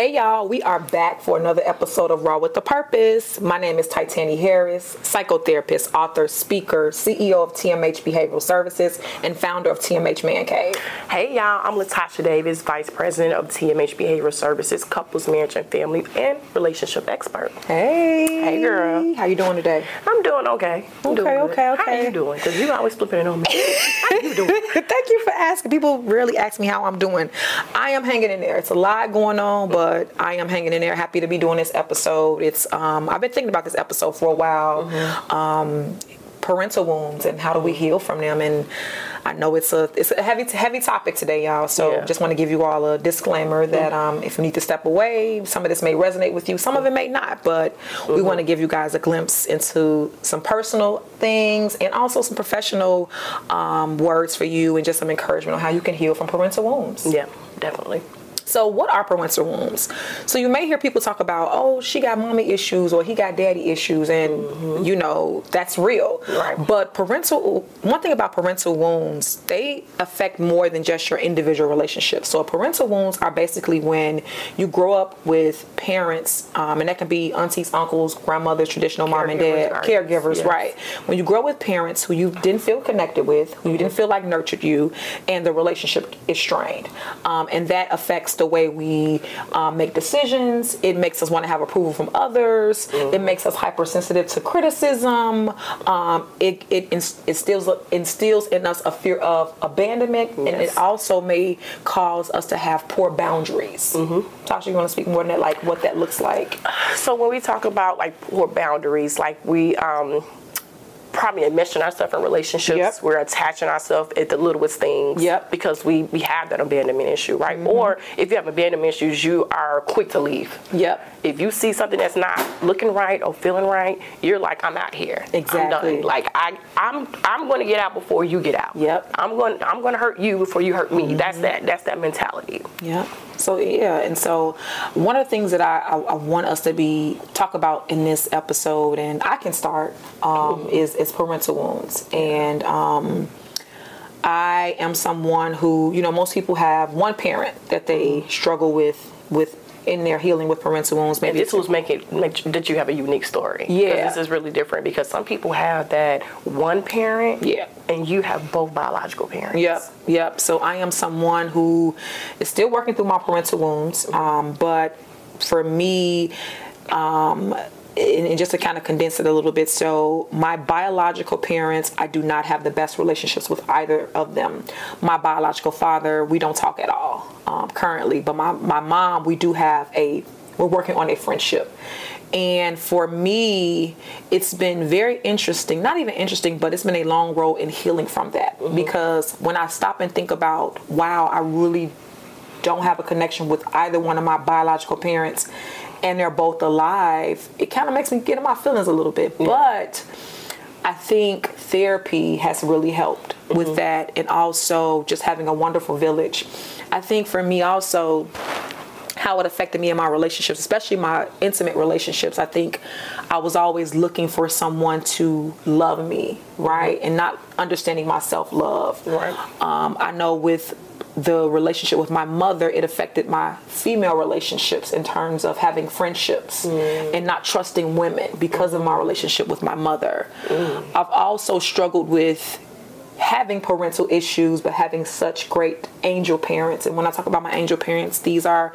Hey y'all, we are back for another episode of Raw with the Purpose. My name is Titani Harris, psychotherapist, author, speaker, CEO of TMH Behavioral Services, and founder of TMH Man Cave. Hey y'all, I'm Latasha Davis, Vice President of TMH Behavioral Services, couples, marriage, and family, and relationship expert. Hey. Hey, girl. How you doing today? I'm doing okay. I'm Okay, doing good. okay, How okay. you doing? Because you always flipping it on me. How you doing? Thank you for asking. People rarely ask me how I'm doing. I am hanging in there. It's a lot going on, but I am hanging in there. Happy to be doing this episode. It's um, I've been thinking about this episode for a while. Mm-hmm. Um, parental wounds and how do we heal from them? And I know it's a it's a heavy heavy topic today, y'all. So Yeah. just want to give you all a disclaimer that um, if you need to step away, some of this may resonate with you. Some of it may not, but we want to give you guys a glimpse into some personal things and also some professional um, words for you and just some encouragement on how you can heal from parental wounds. Yeah, definitely. So, what are parental wounds? So, you may hear people talk about, oh, she got mommy issues or he got daddy issues, and you know, that's real. Right. But parental, one thing about parental wounds, they affect more than just your individual relationships. So, parental wounds are basically when you grow up with parents, um, and that can be aunties, uncles, grandmothers, traditional mom and dad, Caregivers, caregivers, yes. right? When you grow with parents who you didn't feel connected with, who you didn't feel like nurtured you, and the relationship is strained, um, and that affects the way we um, make decisions. It makes us want to have approval from others. It makes us hypersensitive to criticism. Um, it it instills instills in us a fear of abandonment, and it also may cause us to have poor boundaries. Mm-hmm. Tasha, you want to speak more than that, like what that looks like? So when we talk about like poor boundaries, like we um probably enmeshing ourselves in relationships, Yep. we're attaching ourselves at the littlest things. Yep. Mm-hmm. Because we we have that abandonment issue, right? Or if you have abandonment issues, you are quick to leave. Yep. If you see something that's not looking right or feeling right, you're like, I'm out here. Exactly. Like I, I'm, I'm going to get out before you get out. Yep. Mm-hmm. I'm going, I'm going to hurt you before you hurt me. That's that. That's that mentality. Yeah. So yeah, and so one of the things that I, I, I want us to be talk about in this episode, and I can start, um, is is parental wounds, and um, I am someone who you know most people have one parent that they struggle with with in their healing with parental wounds. Maybe And this was making make that you have a unique story? Yeah. This is really different because some people have that one parent. Yeah. And you have both biological parents. Yep, yep. So I am someone who is still working through my parental wounds, um, but for me, um, and, and just to kind of condense it a little bit, so my biological parents, I do not have the best relationships with either of them. My biological father, we don't talk at all um, currently, but my, my mom, we do have a, we're working on a friendship. And for me, it's been very interesting, not even interesting, but it's been a long road in healing from that. Because when I stop and think about, wow, I really don't have a connection with either one of my biological parents and they're both alive, it kind of makes me get in my feelings a little bit. But I think therapy has really helped with that and also just having a wonderful village. I think for me also how it affected me in my relationships, especially my intimate relationships. I think I was always looking for someone to love me, right? And not understanding my self love. Right. Um, I know with the relationship with my mother, it affected my female relationships in terms of having friendships mm. and not trusting women because of my relationship with my mother. Mm. I've also struggled with having parental issues but having such great angel parents. And when i talk about my angel parents these are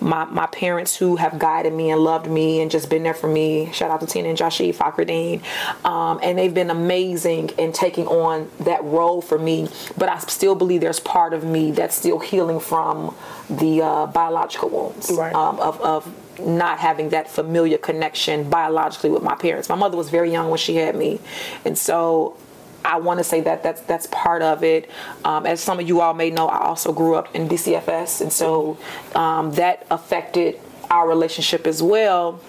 my, my parents who have guided me and loved me and just been there for me. Shout out to tina and joshi fakradine um, and they've been amazing in taking on that role for me. But i still believe there's part of me that's still healing from the uh, biological wounds Right. um, of, of not having that familiar connection biologically with my parents. My mother was very young when she had me. And so I want to say that that's that's part of it. Um, as some of you all may know, I also grew up in DCFS, and so um, that affected our relationship as well.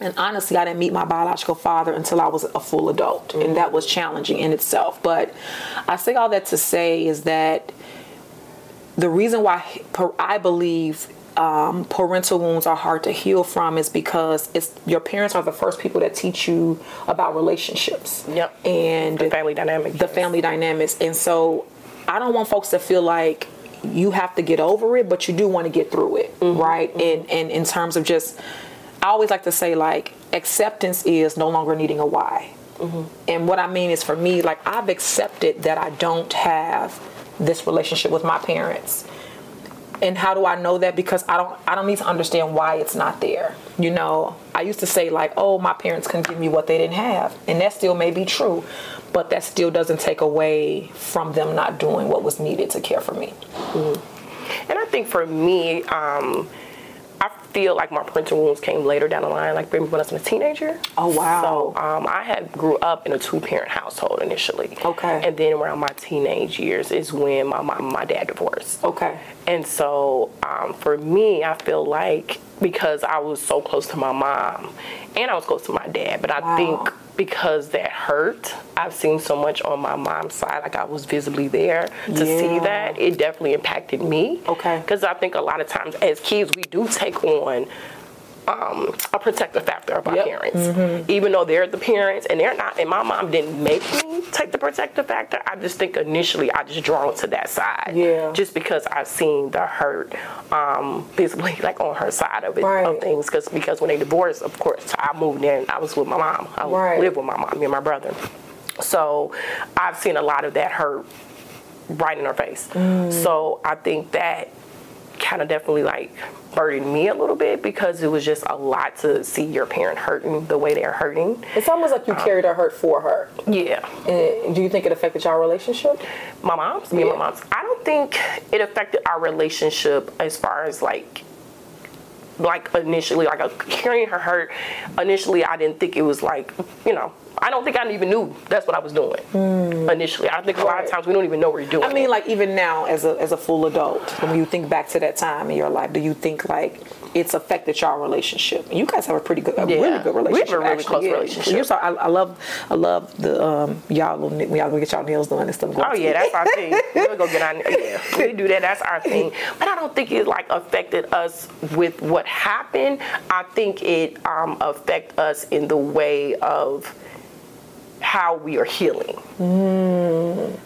And honestly, I didn't meet my biological father until I was a full adult, and that was challenging in itself. But I say all that to say is that the reason why I believe um, parental wounds are hard to heal from is because it's your parents are the first people that teach you about relationships. Yep. And The family dynamics. the family dynamics. And so I don't want folks to feel like you have to get over it, but you do want to get through it, mm-hmm. right? Mm-hmm. And and in terms of just, I always like to say like acceptance is no longer needing a why. Mm-hmm. And what I mean is for me, like I've accepted that I don't have this relationship with my parents. And how do I know that? Because I don't I don't need to understand why it's not there. You know, I used to say like, "Oh, my parents couldn't give me what they didn't have." And that still may be true, but that still doesn't take away from them not doing what was needed to care for me. And I think for me, um, feel like my parental wounds came later down the line, like when I was a teenager. Oh, wow. So um, I had grew up in a two-parent household initially. Okay. And then around my teenage years is when my mom my dad divorced. Okay. And so um, for me, I feel like because I was so close to my mom and I was close to my dad, but I Wow. think because that hurt, I've seen so much on my mom's side, like I was visibly there to see that. It definitely impacted me. Okay. Because I think a lot of times as kids, we do take on um, a protective factor of our Yep. parents, even though they're the parents and they're not. And my mom didn't make me take the protective factor. I just think initially I just drawn to that side, Yeah. just because I've seen the hurt um, visibly, like on her side of it Right. of things. Because because when they divorced, of course, I moved in. I was with my mom. I Right. lived with my mom, me and my brother. So I've seen a lot of that hurt right in her face. Mm. So I think that kind of definitely like burdened me a little bit because it was just a lot to see your parent hurting the way they're hurting. It's almost like you um, carried her hurt for her. Yeah. And do you think it affected y'all relationship? My mom's, me and my mom's. I don't think it affected our relationship as far as like like initially like a, carrying her hurt initially i didn't think it was like you know i don't think i even knew that's what i was doing initially i think a lot of times we don't even know what we're doing I mean, like even now, as a as a full adult, when you think back to that time in your life, do you think like it's affected y'all relationship? You guys have a pretty good, a Yeah. really good relationship. We have a really actually, close yeah. relationship. You're so, I, I love, I love the um y'all little when y'all go get y'all nails done and stuff. Oh yeah, that's our thing. We'll go get our yeah. We do that. That's our thing. But I don't think it like affected us with what happened. I think it um, affect us in the way of how we are healing. Mm.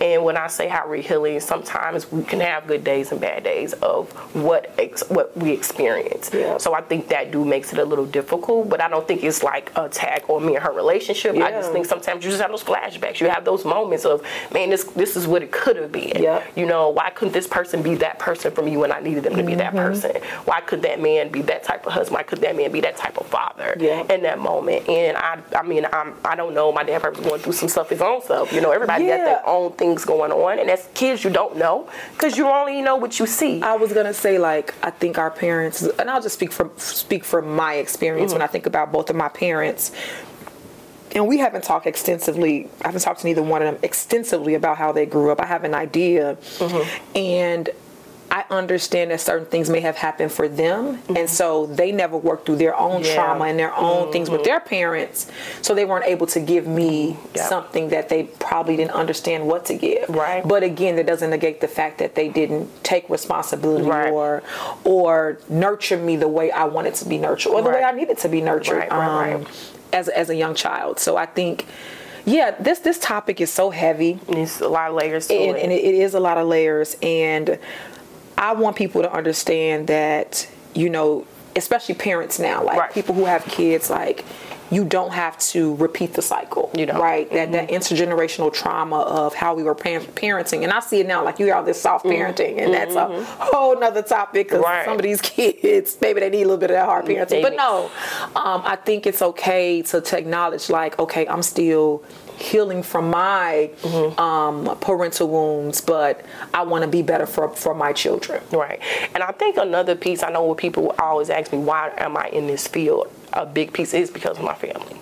And when I say how we're healing, sometimes we can have good days and bad days of what ex- what we experience. Yeah. So I think that do makes it a little difficult, but I don't think it's like a tag on me and her relationship. Yeah. I just think sometimes you just have those flashbacks. You have those moments of, man, this this is what it could have been. Yeah. You know, why couldn't this person be that person for me when I needed them to be that Mm-hmm. person? Why could that man be that type of husband? Why could that man be that type of father Yeah. in that moment? And I, I mean, I'm, I don't know. My dad probably was going through some stuff his own stuff. You know, everybody got their own things going on, and as kids, you don't know because you only know what you see. I was gonna say like I think our parents, and I'll just speak from speak from my experience when mm-hmm. I think about both of my parents. And we haven't talked extensively. I haven't talked to neither one of them extensively about how they grew up. I have an idea, mm-hmm. and I understand that certain things may have happened for them, and so they never worked through their own Yeah. trauma and their own things with their parents, so they weren't able to give me Yeah. something that they probably didn't understand what to give. Right. But again, that doesn't negate the fact that they didn't take responsibility Right. or or nurture me the way I wanted to be nurtured or the way I needed to be nurtured Right, right, um, right. as as a young child. So I think, yeah, this this topic is so heavy It's a lot of layers and, it. and it is a lot of layers and i want people to understand that you know especially parents now like Right. people who have kids like you don't have to repeat the cycle You. Mm-hmm. right that that intergenerational trauma of how we were parenting and i see it now like you got this soft parenting and that's a whole nother topic because Mm-hmm. Right. some of these kids maybe they need a little bit of that hard parenting but no um, i think it's okay to, to acknowledge like okay i'm still healing from my Mm-hmm. um, parental wounds, but I want to be better for for my children. Right. And I think another piece, I know what people always ask me, why am I in this field? A big piece is because of my family.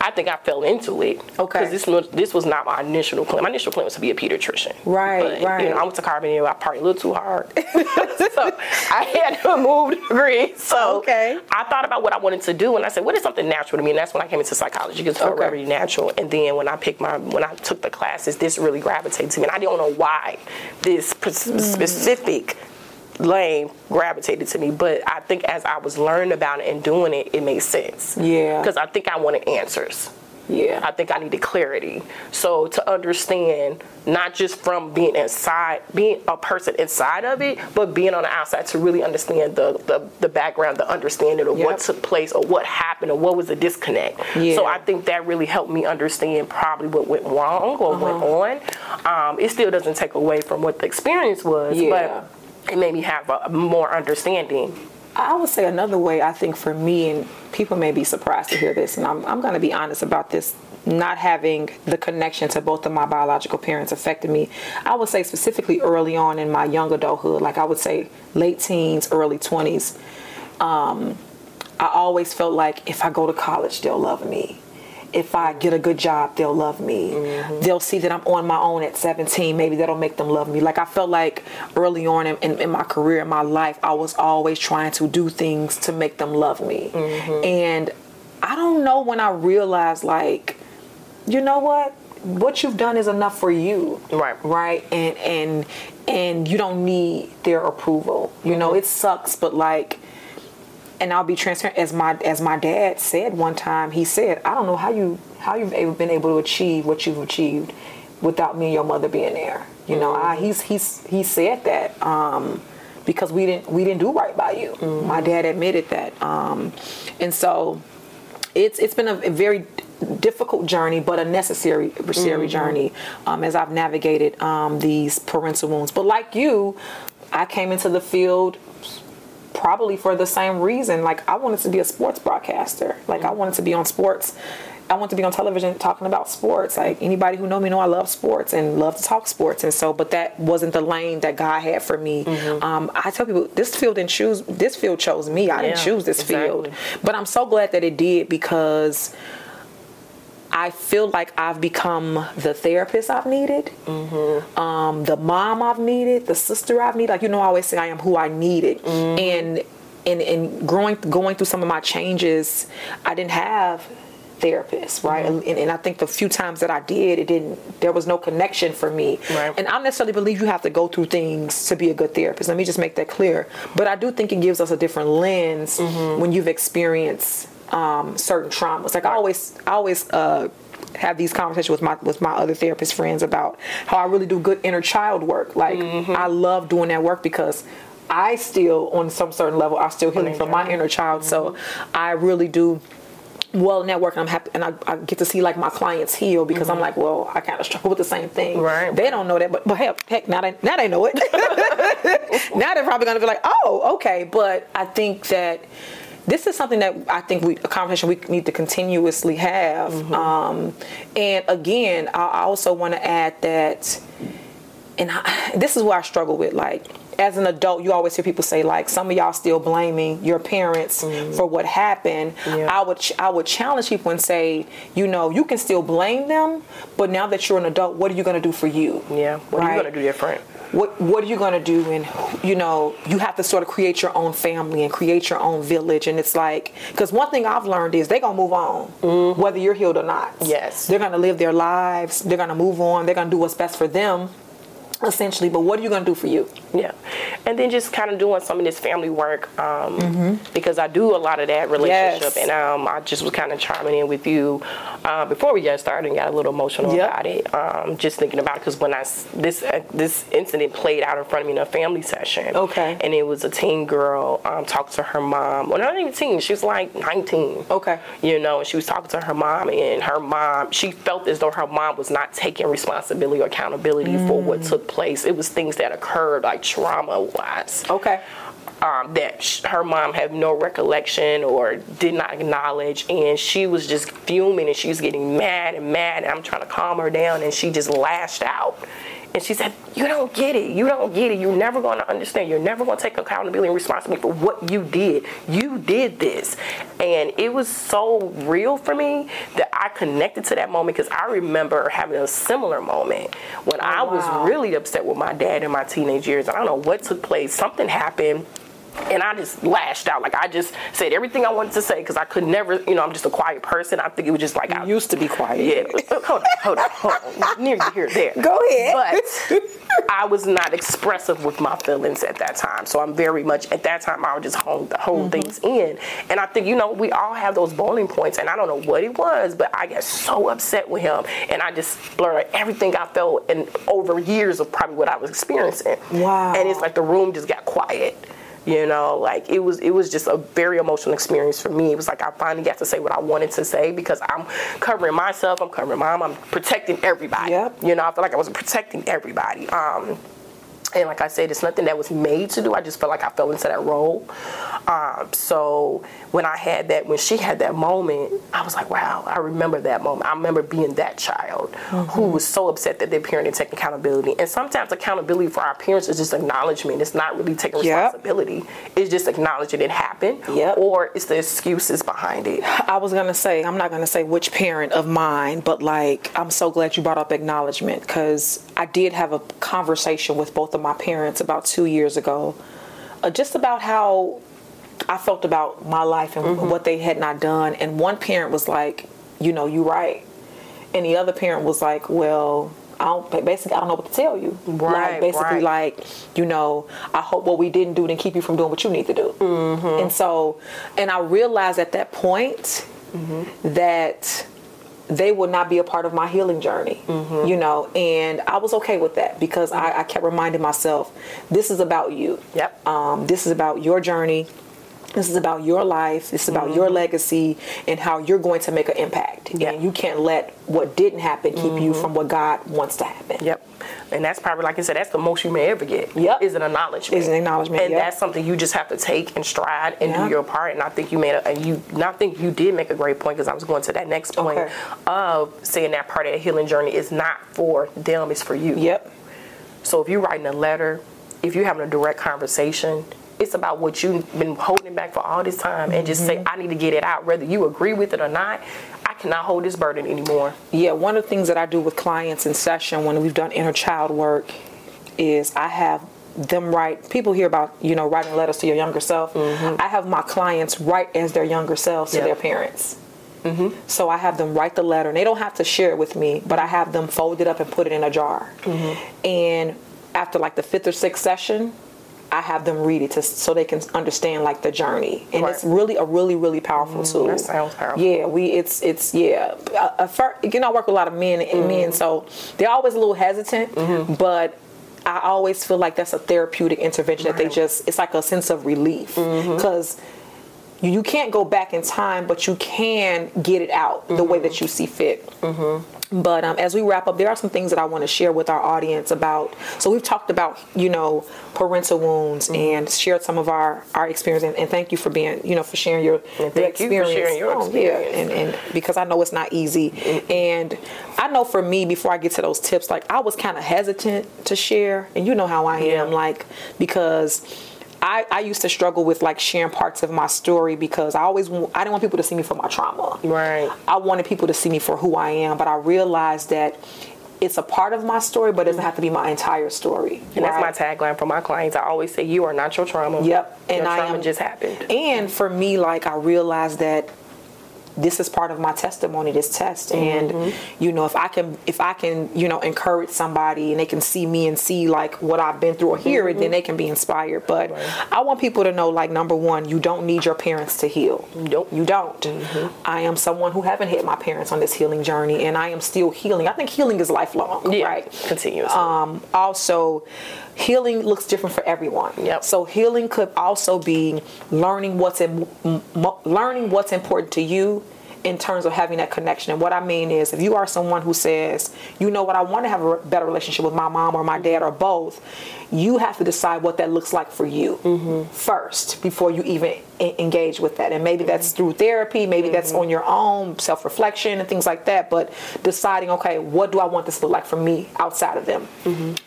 I think I fell into it. Mm. Okay. Because this, was- this was not my initial plan. My initial plan was to be a pediatrician. Right, But, right. You know, I went to Carbondale. I partied a little too hard. so I had to move degree. So Okay. I thought about what I wanted to do, and I said, what is something natural to me? And that's when I came into psychology because it's Okay. very natural. And then when I picked my, when I took the classes, this really gravitated to me. And I don't know why this Mm. specific lane gravitated to me, but I think as I was learning about it and doing it, it made sense. Yeah. Because I think I wanted answers. Yeah. I think I needed clarity. So to understand, not just from being inside, being a person inside of it, but being on the outside to really understand the the, the background, the understanding of Yep. what took place or what happened or what was the disconnect. Yeah. So I think that really helped me understand probably what went wrong or went on. Um, it still doesn't take away from what the experience was, Yeah. but it made me have a more understanding. I would say another way, I think for me, and people may be surprised to hear this, and I'm, I'm going to be honest about this, not having the connection to both of my biological parents affected me. I would say specifically early on in my young adulthood, like I would say late teens, early 20s, um, I always felt like if I go to college, they'll love me. If I get a good job, they'll love me. Mm-hmm. They'll see that I'm on my own at 17. Maybe that'll make them love me. Like I felt like early on in, in, in my career, in my life, I was always trying to do things to make them love me. Mm-hmm. And I don't know when I realized, like, you know what? What you've done is enough for you. Right. Right. And and and you don't need their approval. You know, mm-hmm. it sucks, but like and I'll be transparent as my as my dad said one time, he said, I don't know how you how you've ever been able to achieve what you've achieved without me and your mother being there. You know, I, he's he's he said that. Um because we didn't we didn't do right by you. My dad admitted that. Um and so it's it's been a, a very difficult journey, but a necessary necessary journey um, as I've navigated um, these parental wounds. But like you, I came into the field probably for the same reason. Like I wanted to be a sports broadcaster. Like I wanted to be on sports. I want to be on television talking about sports. Like anybody who know me know I love sports and love to talk sports. And so, but that wasn't the lane that God had for me. Um, I tell people this field didn't choose. This field chose me. I didn't choose this exactly. field. But I'm so glad that it did because I feel like I've become the therapist I've needed, mm-hmm. um, the mom I've needed, the sister I've needed. Like you know, I always say I am who I needed, mm-hmm. and and and growing going through some of my changes, I didn't have therapists, right? Mm-hmm. And, and I think the few times that I did, it didn't. There was no connection for me, Right. and I don't necessarily believe you have to go through things to be a good therapist. Let me just make that clear. But I do think it gives us a different lens when you've experienced um, certain traumas. Like I always, I always uh, have these conversations with my with my other therapist friends about how I really do good inner child work. Like I love doing that work because. I still, on some certain level, I'm still healing from my inner child. So I really do well in that work and I'm happy and I, I get to see like my clients heal because I'm like, well, I kind of struggle with the same thing. Mm-hmm. Right. They don't know that, but, but heck, heck, now they, now they know it. now they're probably going to be like, oh, okay. But I think that this is something that I think we, a conversation we need to continuously have. Mm-hmm. Um, and again, I I also want to add that, and I, this is where I struggle with like, as an adult, you always hear people say like, some of y'all still blaming your parents for what happened. Yeah. I would ch- I would challenge people and say, you know, you can still blame them, but now that you're an adult, what are you going to do for you? Yeah. What are you gonna do different? What what are you going to do and you know you have to sort of create your own family and create your own village? And it's like because one thing i've learned is they're going to move on mm-hmm. whether you're healed or not. Yes. they're going to live their lives they're going to move on they're going to do what's best for them essentially but what are you going to do for you Yeah, and then just kind of doing some of this family work um, because I do a lot of that relationship, Yes. and um, I just was kind of chiming in with you uh, before we got started and got a little emotional Yep. about it. Um, just thinking about it because when I this uh, this incident played out in front of me in a family session, Okay. and it was a teen girl um, talking to her mom. Well, not even teen, she was like 19 okay you know, and she was talking to her mom, and her mom, she felt as though her mom was not taking responsibility or accountability for what took place. It was things that occurred, like trauma wise, okay um, that sh- her mom had no recollection or did not acknowledge, and she was just fuming and she was getting mad and mad. And I'm trying to calm her down, and she just lashed out. And she said, You don't get it. You don't get it. You're never going to understand. You're never going to take accountability and responsibility for what you did. You did this. And it was so real for me that I connected to that moment because I remember having a similar moment when oh, I wow. was really upset with my dad in my teenage years. I don't know what took place. Something happened and I just lashed out. Like I just said everything I wanted to say because I could never, you know, I'm just a quiet person. I think it was just like I used to be quiet. yeah. hold on, hold on, hold on. Near here, there. Go ahead. But I was not expressive with my feelings at that time. So I'm very much at that time I would just hold hold Mm-hmm. things in. And I think you know we all have those boiling points, and I don't know what it was, but I got so upset with him, and I just blurred everything I felt and over years of probably what I was experiencing. Wow. And it's like the room just got quiet. You know, like it was it was just a very emotional experience for me. It was like I finally got to say what I wanted to say because I'm covering myself, I'm covering mom, I'm protecting everybody. Yep. You know, I feel like I was protecting everybody. Um and like I said, it's nothing that was made to do. I just felt like I fell into that role. Um, so when I had that, when she had that moment, I was like, wow, I remember that moment. I remember being that child who was so upset that their parent didn't take accountability. And sometimes accountability for our parents is just acknowledgement. It's not really taking Yep. responsibility. It's just acknowledging it happened. Yep. Or it's the excuses behind it. I was gonna say I'm not gonna say which parent of mine, but like I'm so glad you brought up acknowledgement because I did have a conversation with both of my parents about two years ago, uh, just about how I felt about my life and what they had not done. And one parent was like, you know, you right, and the other parent was like, well. I don't, basically, I don't know what to tell you. Right, like, basically, right. like, you know, I hope what we didn't do didn't keep you from doing what you need to do. Mm-hmm. And so, and I realized at that point Mm-hmm. that they would not be a part of my healing journey, Mm-hmm. you know, and I was okay with that because I, I kept reminding myself, this is about you. Yep. Um, this is about your journey. This is about your life. This is about your legacy and how you're going to make an impact. Mm-hmm. And you can't let what didn't happen keep you from what God wants to happen. Yep. And that's probably, like I said, that's the most you may ever get. Yep. Is an acknowledgement. Is an acknowledgement, And yep. that's something you just have to take and stride and do your part. And I think you made a, and you, and I think you did make a great point because I was going to that next point Okay. of saying that part of the healing journey is not for them, it's for you. Yep. So if you're writing a letter, if you're having a direct conversation, it's about what you've been holding back for all this time and just Mm-hmm. say, I need to get it out. Whether you agree with it or not, cannot hold this burden anymore. Yeah, one of the things that I do with clients in session when we've done inner child work is I have them write people hear about you know writing letters to your younger self. Mm-hmm. I have my clients write as their younger selves to Yep. their parents. Mm-hmm. So i have them write the letter and they don't have to share it with me but i have them fold it up and put it in a jar. Mm-hmm. And after like the fifth or sixth session i have them read it to, so they can understand like the journey. And Right. it's really a really really powerful mm, tool. that sounds powerful. yeah we it's it's yeah. Uh, uh, fir- you know i work with a lot of men and mm-hmm. men so they're always a little hesitant mm-hmm. but i always feel like that's a therapeutic intervention that they just it's like a sense of relief. Mm-hmm. Because you, you can't go back in time but you can get it out the way that you see fit but um, as we wrap up, there are some things that I want to share with our audience about. So we've talked about, you know, parental wounds and shared some of our our experience. And, and thank you for being, you know, for sharing your, your thank you for experience. sharing your Oh, experience. Yeah, and, and because I know it's not easy. And I know for me, before I get to those tips, like I was kind of hesitant to share, and you know how I am, Yeah. like because. I, I used to struggle with like sharing parts of my story because I always wa- I didn't want people to see me for my trauma. Right. I wanted people to see me for who I am, but I realized that it's a part of my story, but it doesn't have to be my entire story. And right? that's my tagline for my clients. I always say, "You are not your trauma. Yep, and your I trauma am- just happened." And for me, like I realized that this is part of my testimony, this test. And Mm-hmm. you know, if I can, if I can, you know, encourage somebody and they can see me and see like what I've been through or hear it, then they can be inspired. But I want people to know, like number one, you don't need your parents to heal. Nope. You don't. I am someone who haven't hit my parents on this healing journey, and I am still healing. I think healing is lifelong, Yeah, right? continuously. Um, also, healing looks different for everyone. Yep. So healing could also be learning what's in, learning what's important to you in terms of having that connection. And what I mean is, if you are someone who says, you know what, I want to have a better relationship with my mom or my dad or both, you have to decide what that looks like for you mm-hmm. first before you even engage with that. And maybe that's mm-hmm. through therapy, maybe that's mm-hmm. on your own self reflection and things like that. But deciding, okay, what do I want this to look like for me outside of them?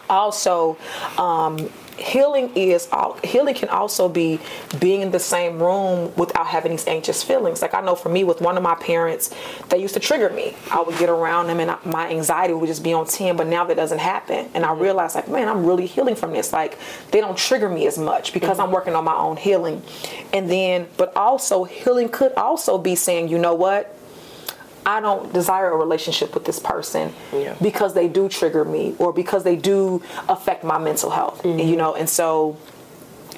Also, um, healing is all healing can also be being in the same room without having these anxious feelings. Like i know for me with one of my parents they used to trigger me. I would get around them and I, my anxiety would just be on 10 but now that doesn't happen. And i mm-hmm. realized like man i'm really healing from this. Like they don't trigger me as much because mm-hmm. i'm working on my own healing. And then but also healing could also be saying you know what I don't desire a relationship with this person Yeah. because they do trigger me or because they do affect my mental health. Mm-hmm. You know, and so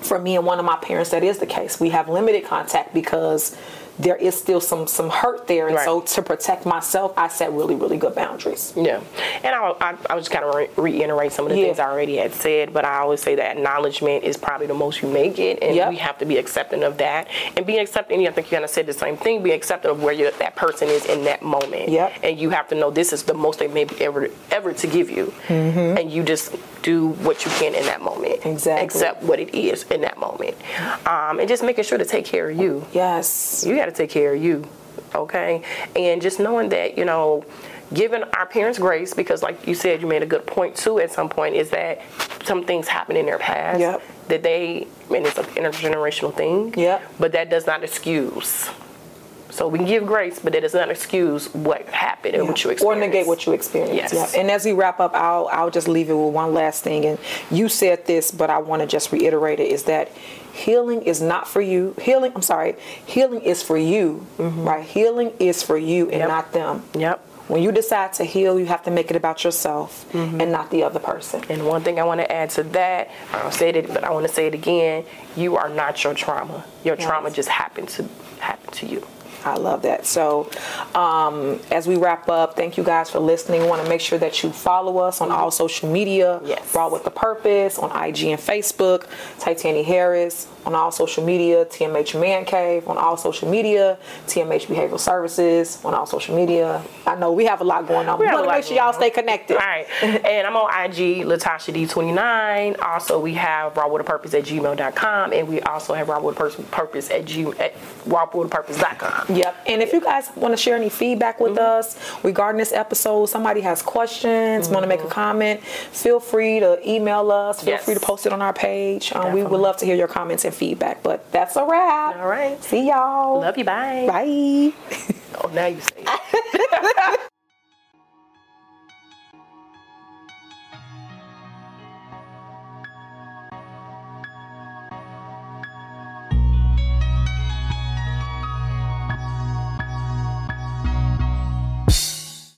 for me and one of my parents, that is the case. We have limited contact because there is still some some hurt there, and Right. so to protect myself, I set really really good boundaries. Yeah, and I, I, I was kind of re- reiterate some of the Yeah. things I already had said, but I always say that acknowledgement is probably the most you make it, and Yep. we have to be accepting of that, and being accepting. I think you kind of said the same thing. Be accepting of where that person is in that moment. Yep. and you have to know this is the most they may be ever ever to give you, mm-hmm. and you just do what you can in that moment. Exactly. Accept what it is in that moment, um, and just making sure to take care of you Yes. you got to take care of you okay and just knowing that you know giving our parents grace because like you said you made a good point too at some point is that some things happen in their past Yep. that they and it's an intergenerational thing Yep. but that does not excuse so we can give grace but it does not excuse what happened and what you or negate what you experience. Yes. Yep. And as we wrap up, I'll I'll just leave it with one last thing. And you said this, but I want to just reiterate it: is that healing is not for you. Healing, I'm sorry, healing is for you, right? Healing is for you and Mm-hmm. Yep. not them. yep When you decide to heal, you have to make it about yourself Mm-hmm. and not the other person. And one thing I want to add to that, I said it, but I want to say it again. You are not your trauma. Your Yes. trauma just happened to happen to you. I love that. So, um, as we wrap up, thank you guys for listening. We want to make sure that you follow us on all social media. Yes. Raw with the Purpose on IG and Facebook. Titani Harris on all social media. TMH Man Cave on all social media. TMH Behavioral Services on all social media. I know we have a lot going on. We have want to make sure y'all on. stay connected. All right. and I'm on IG, Latasha D29. Also, we have Raw with a Purpose at gmail.com. And we also have Raw with a Purpose- Purpose at, G, at rawwithapurpose.com. Yep. And if you guys want to share any feedback with us regarding this episode, somebody has questions, want to make a comment, feel free to email us. Feel Yes. free to post it on our page. Um, we would love to hear your comments and feedback. But that's a wrap. All right. See y'all. Love you. Bye. Bye. Oh, now you say.